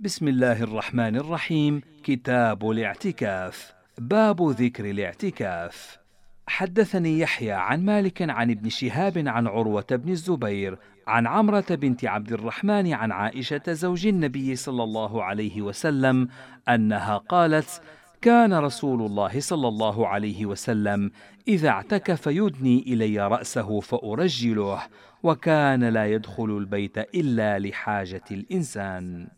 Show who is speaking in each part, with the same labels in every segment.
Speaker 1: بسم الله الرحمن الرحيم. كتاب الاعتكاف. باب ذكر الاعتكاف. حدثني يحيى عن مالك عن ابن شهاب عن عروة بن الزبير عن عمرة بنت عبد الرحمن عن عائشة زوج النبي صلى الله عليه وسلم أنها قالت كان رسول الله صلى الله عليه وسلم إذا اعتكف يدني إلي رأسه فأرجله وكان لا يدخل البيت إلا لحاجة الإنسان.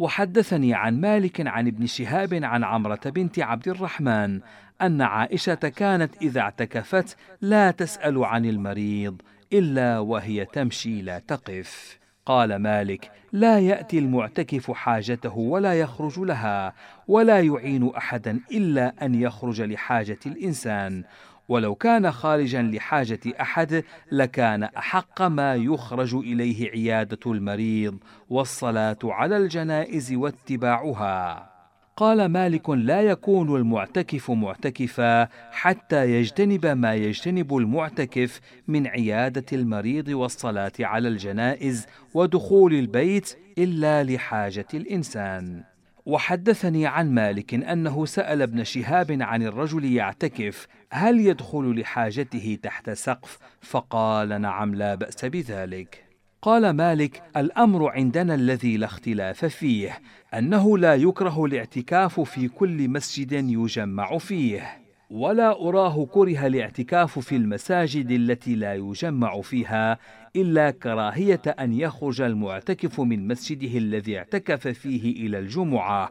Speaker 1: وحدثني عن مالك عن ابن شهاب عن عمرة بنت عبد الرحمن أن عائشة كانت إذا اعتكفت لا تسأل عن المريض إلا وهي تمشي لا تقف. قال مالك لا يأتي المعتكف حاجته ولا يخرج لها ولا يعين أحدا إلا أن يخرج لحاجة الإنسان. ولو كان خارجا لحاجة أحد لكان أحق ما يخرج إليه عيادة المريض والصلاة على الجنائز واتباعها. قال مالك لا يكون المعتكف معتكفا حتى يجتنب ما يجتنب المعتكف من عيادة المريض والصلاة على الجنائز ودخول البيت إلا لحاجة الإنسان. وحدثني عن مالك أنه سأل ابن شهاب عن الرجل يعتكف هل يدخل لحاجته تحت سقف؟ فقال نعم لا بأس بذلك. قال مالك الأمر عندنا الذي لا اختلاف فيه أنه لا يكره الاعتكاف في كل مسجد يجمع فيه. ولا أراه كره الاعتكاف في المساجد التي لا يجمع فيها إلا كراهية أن يخرج المعتكف من مسجده الذي اعتكف فيه إلى الجمعة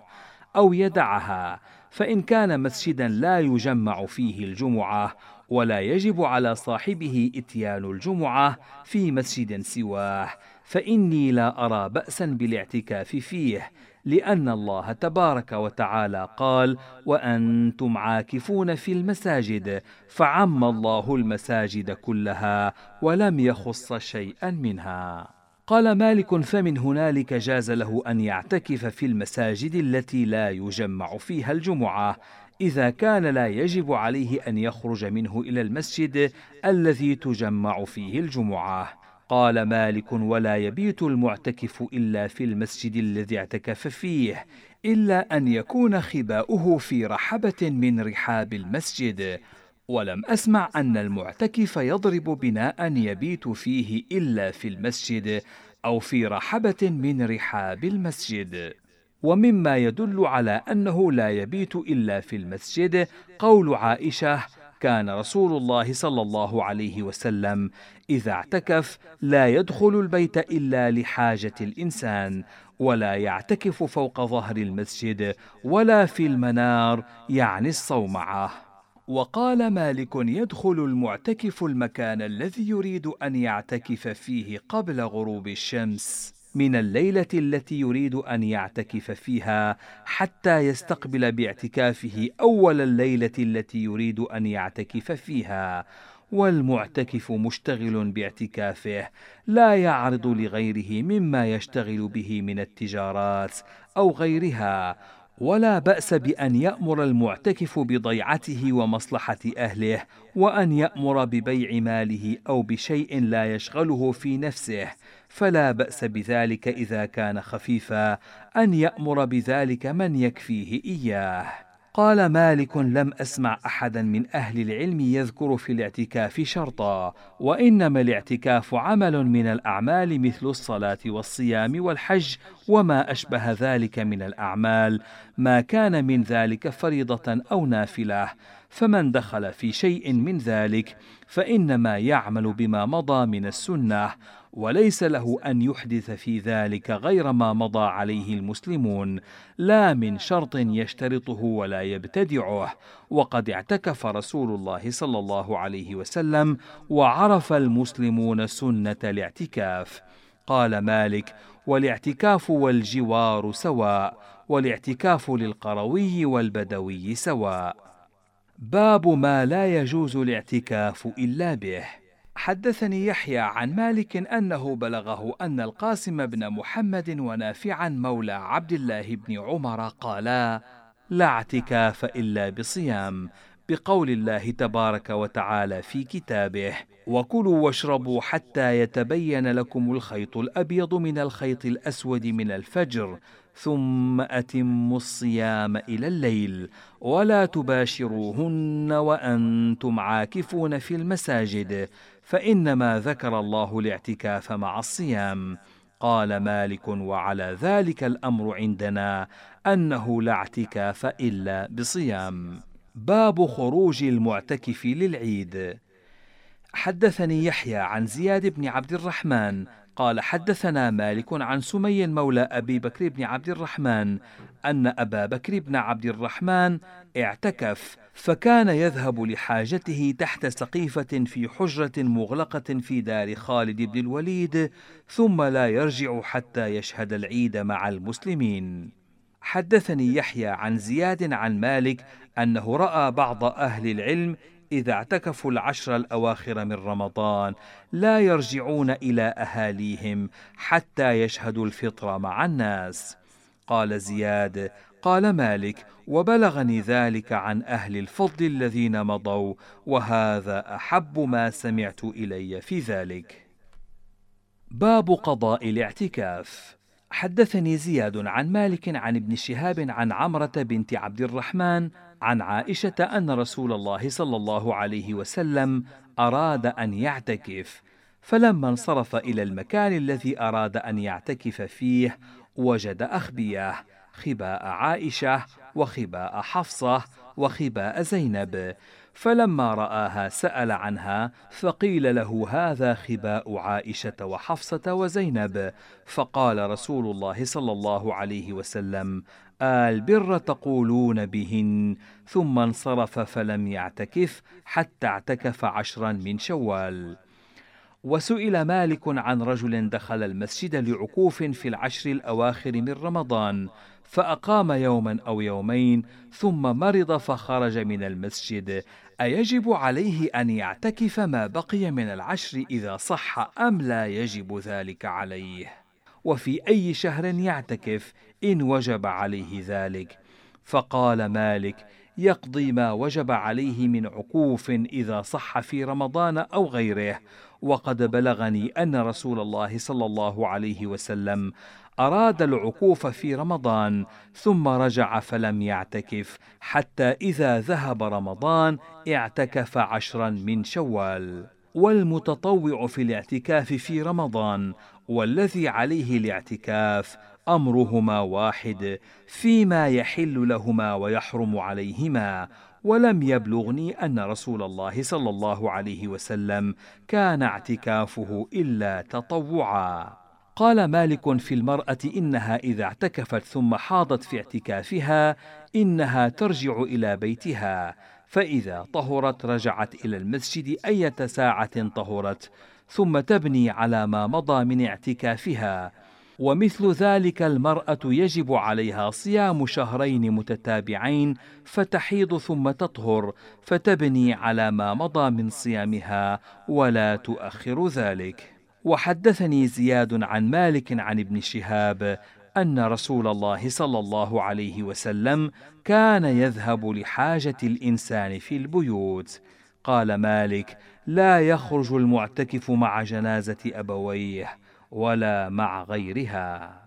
Speaker 1: أو يدعها فإن كان مسجدا لا يجمع فيه الجمعة ولا يجب على صاحبه إتيان الجمعة في مسجد سواه فإني لا أرى باسا بالاعتكاف فيه لأن الله تبارك وتعالى قال وأنتم عاكفون في المساجد فعم الله المساجد كلها ولم يخص شيئا منها. قال مالك فمن هنالك جاز له أن يعتكف في المساجد التي لا يجمع فيها الجمعة إذا كان لا يجب عليه أن يخرج منه إلى المسجد الذي تجمع فيه الجمعة. قال مالك ولا يبيت المعتكف إلا في المسجد الذي اعتكف فيه إلا أن يكون خباؤه في رحبة من رحاب المسجد. ولم أسمع أن المعتكف يضرب بناء يبيت فيه إلا في المسجد أو في رحبة من رحاب المسجد. ومما يدل على أنه لا يبيت إلا في المسجد قول عائشة كان رسول الله صلى الله عليه وسلم إذا اعتكف لا يدخل البيت إلا لحاجة الإنسان ولا يعتكف فوق ظهر المسجد ولا في المنار يعني الصومعه وقال مالك يدخل المعتكف المكان الذي يريد أن يعتكف فيه قبل غروب الشمس. من الليلة التي يريد أن يعتكف فيها حتى يستقبل باعتكافه أول الليلة التي يريد أن يعتكف فيها. والمعتكف مشتغل باعتكافه لا يعرض لغيره مما يشتغل به من التجارات أو غيرها. ولا بأس بأن يأمر المعتكف بضيعته ومصلحة أهله وأن يأمر ببيع ماله أو بشيء لا يشغله في نفسه. فلا بأس بذلك إذا كان خفيفا أن يأمر بذلك من يكفيه إياه. قال مالك لم أسمع أحدا من أهل العلم يذكر في الاعتكاف شرطا وإنما الاعتكاف عمل من الأعمال مثل الصلاة والصيام والحج وما أشبه ذلك من الأعمال. ما كان من ذلك فريضة أو نافلة. فمن دخل في شيء من ذلك فإنما يعمل بما مضى من السنة. وليس له أن يحدث في ذلك غير ما مضى عليه المسلمون. لا من شرط يشترطه ولا يبتدعه. وقد اعتكف رسول الله صلى الله عليه وسلم وعرف المسلمون سنة الاعتكاف. قال مالك والاعتكاف والجوار سواء والاعتكاف للقروي والبدوي سواء. باب ما لا يجوز الاعتكاف إلا به. حدثني يحيى عن مالك أنه بلغه أن القاسم بن محمد ونافعا مولى عبد الله بن عمر قالا لا اعتكاف إلا بصيام بقول الله تبارك وتعالى في كتابه وكلوا واشربوا حتى يتبين لكم الخيط الأبيض من الخيط الأسود من الفجر ثم أتموا الصيام إلى الليل ولا تباشروهن وأنتم عاكفون في المساجد فإنما ذكر الله الاعتكاف مع الصيام. قال مالك وعلى ذلك الأمر عندنا أنه لا اعتكاف إلا بصيام. باب خروج المعتكف للعيد. حدثني يحيى عن زياد بن عبد الرحمن قال حدثنا مالك عن سمي مولى أبي بكر بن عبد الرحمن أن أبا بكر بن عبد الرحمن اعتكف فكان يذهب لحاجته تحت سقيفة في حجرة مغلقة في دار خالد بن الوليد ثم لا يرجع حتى يشهد العيد مع المسلمين. حدثني يحيى عن زياد عن مالك أنه رأى بعض أهل العلم إذا اعتكفوا العشر الأواخر من رمضان لا يرجعون إلى أهاليهم حتى يشهدوا الفطر مع الناس. قال زياد: قال مالك: وبلغني ذلك عن أهل الفضل الذين مضوا، وهذا أحب ما سمعت إلي في ذلك. باب قضاء الاعتكاف حدثني زياد عن مالك عن ابن شهاب عن عمرة بنت عبد الرحمن عن عائشة أن رسول الله صلى الله عليه وسلم أراد أن يعتكف فلما انصرف إلى المكان الذي أراد أن يعتكف فيه وجد اخبيه خباء عائشة وخباء حفصة وخباء زينب. فلما رآها سأل عنها فقيل له هذا خباء عائشة وحفصة وزينب فقال رسول الله صلى الله عليه وسلم البر تقولون بهن ثم انصرف فلم يعتكف حتى اعتكف عشرا من شوال. وسئل مالك عن رجل دخل المسجد لعكوف في العشر الأواخر من رمضان فأقام يوما أو يومين ثم مرض فخرج من المسجد. أيجب عليه أن يعتكف ما بقي من العشر إذا صح أم لا يجب ذلك عليه؟ وفي أي شهر يعتكف إن وجب عليه ذلك. فقال مالك يقضي ما وجب عليه من عكوف إذا صح في رمضان أو غيره. وقد بلغني أن رسول الله صلى الله عليه وسلم أراد العكوف في رمضان ثم رجع فلم يعتكف حتى إذا ذهب رمضان اعتكف عشرا من شوال. والمتطوع في الاعتكاف في رمضان والذي عليه الاعتكاف أمرهما واحد فيما يحل لهما ويحرم عليهما. ولم يبلغني أن رسول الله صلى الله عليه وسلم كان اعتكافه إلا تطوعا. قال مالك في المرأة إنها إذا اعتكفت ثم حاضت في اعتكافها إنها ترجع إلى بيتها. فإذا طهرت رجعت إلى المسجد إيه ساعة طهرت ثم تبني على ما مضى من اعتكافها ومثل ذلك المرأة يجب عليها صيام شهرين متتابعين فتحيض ثم تطهر فتبني على ما مضى من صيامها ولا تؤخر ذلك. وحدثني زياد عن مالك عن ابن شهاب أن رسول الله صلى الله عليه وسلم كان يذهب لحاجة الإنسان في البيوت. قال مالك: لا يخرج المعتكف مع جنازة أبويه ولا مع غيرها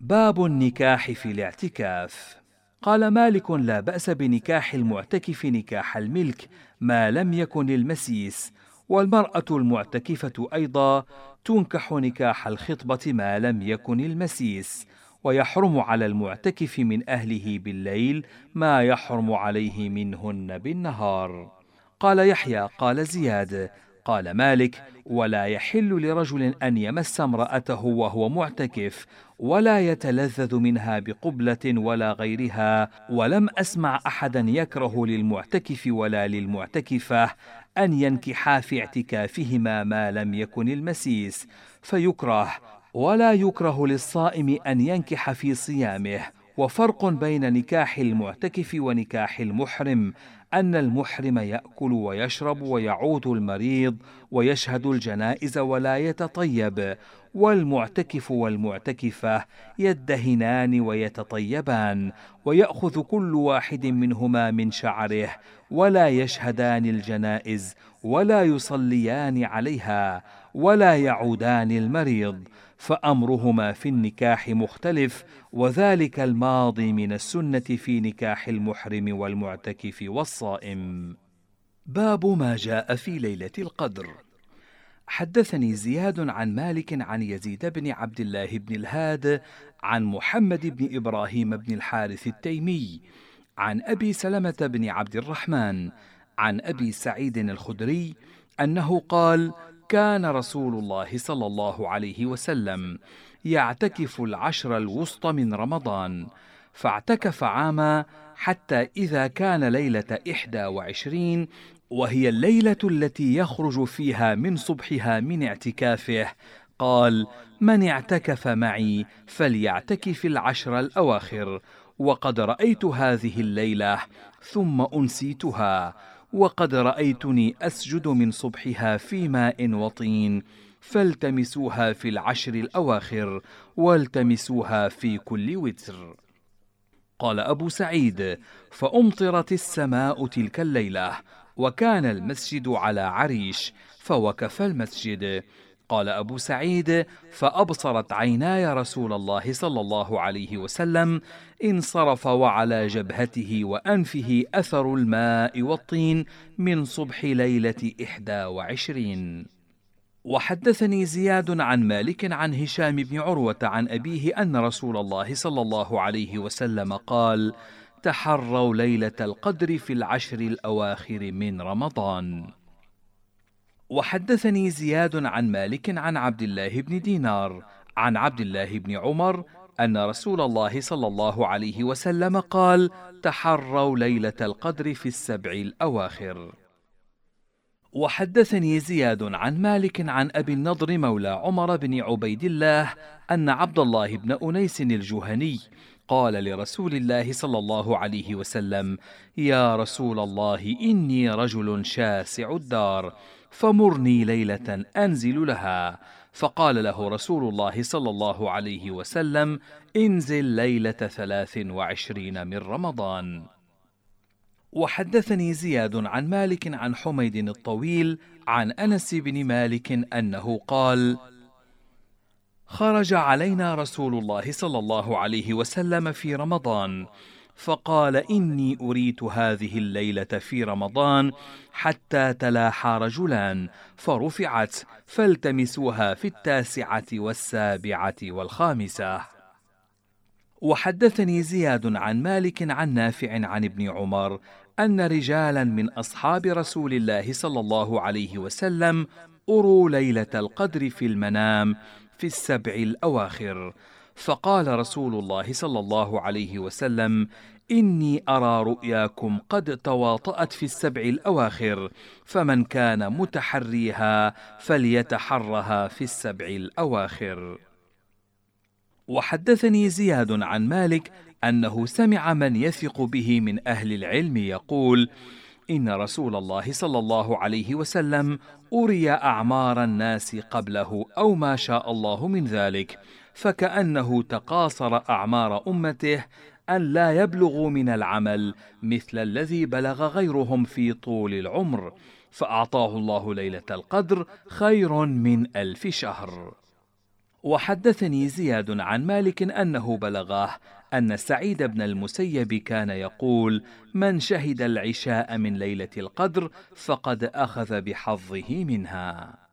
Speaker 1: باب النكاح في الاعتكاف قال مالك لا بأس بنكاح المعتكف نكاح الملك ما لم يكن المسيس والمرأة المعتكفة أيضا تنكح نكاح الخطبة ما لم يكن المسيس ويحرم على المعتكف من أهله بالليل ما يحرم عليه منهن بالنهار. قال يحيى قال زياد قال مالك ولا يحل لرجل أن يمس امرأته وهو معتكف ولا يتلذذ منها بقبلة ولا غيرها ولم أسمع أحدا يكره للمعتكف ولا للمعتكفة أن ينكحا في اعتكافهما ما لم يكن المسيس فيكره ولا يكره للصائم أن ينكح في صيامه. وفرق بين نكاح المعتكف ونكاح المحرم أن المحرم يأكل ويشرب ويعود المريض ويشهد الجنائز ولا يتطيب والمعتكف والمعتكفة يدهنان ويتطيبان ويأخذ كل واحد منهما من شعره ولا يشهدان الجنائز ولا يصليان عليها ولا يعودان المريض فأمرهما في النكاح مختلف وذلك الماضي من السنة في نكاح المحرم والمعتكف والصائم. باب ما جاء في ليلة القدر. حدثني زياد عن مالك عن يزيد بن عبد الله بن الهاد عن محمد بن إبراهيم بن الحارث التيمي عن أبي سلمة بن عبد الرحمن عن أبي سعيد الخدري أنه قال كان رسول الله صلى الله عليه وسلم يعتكف العشر الوسطى من رمضان فاعتكف عاما حتى إذا كان ليلة إحدى وعشرين وهي الليلة التي يخرج فيها من صبحها من اعتكافه. قال من اعتكف معي فليعتكف العشر الأواخر وقد رأيت هذه الليلة ثم أنسيتها وقد رأيتني أسجد من صبحها في ماء وطين فالتمسوها في العشر الأواخر والتمسوها في كل وتر. قال أبو سعيد فأمطرت السماء تلك الليلة وكان المسجد على عريش فوقف المسجد. قال أبو سعيد فأبصرت عيناي رسول الله صلى الله عليه وسلم انصرف وعلى جبهته وأنفه أثر الماء والطين من صبح ليلة إحدى وعشرين. وحدثني زياد عن مالك عن هشام بن عروة عن أبيه أن رسول الله صلى الله عليه وسلم قال تحروا ليلة القدر في العشر الأواخر من رمضان وحدثني زياد عن مالك عن عبد الله بن دينار عن عبد الله بن عمر أن رسول الله صلى الله عليه وسلم قال تحروا ليلة القدر في السبع الأواخر وحدثني زياد عن مالك عن أبي النضر مولى عمر بن عبيد الله أن عبد الله بن أنيس الجهني قال لرسول الله صلى الله عليه وسلم يا رسول الله إني رجل شاسع الدار فمرني ليلة أنزل لها. فقال له رسول الله صلى الله عليه وسلم انزل ليلة ثلاث وعشرين من رمضان. وحدثني زياد عن مالك عن حميد الطويل عن أنس بن مالك أنه قال خرج علينا رسول الله صلى الله عليه وسلم في رمضان. فقال إني أريت هذه الليلة في رمضان حتى تلاحى رجلان فرفعت فالتمسوها في التاسعة والسابعة والخامسة. وحدثني زياد عن مالك عن نافع عن ابن عمر أن رجالا من أصحاب رسول الله صلى الله عليه وسلم أروا ليلة القدر في المنام في السبع الأواخر فقال رسول الله صلى الله عليه وسلم إني أرى رؤياكم قد تواطأت في السبع الأواخر فمن كان متحريها فليتحرها في السبع الأواخر. وحدثني زياد عن مالك أنه سمع من يثق به من أهل العلم يقول إن رسول الله صلى الله عليه وسلم أري أعمار الناس قبله أو ما شاء الله من ذلك فكأنه تقاصر أعمار أمته أن لا يبلغوا من العمل مثل الذي بلغ غيرهم في طول العمر فأعطاه الله ليلة القدر خير من ألف شهر. وحدثني زياد عن مالك أنه بلغه أن سعيد بن المسيب كان يقول من شهد العشاء من ليلة القدر فقد أخذ بحظه منها.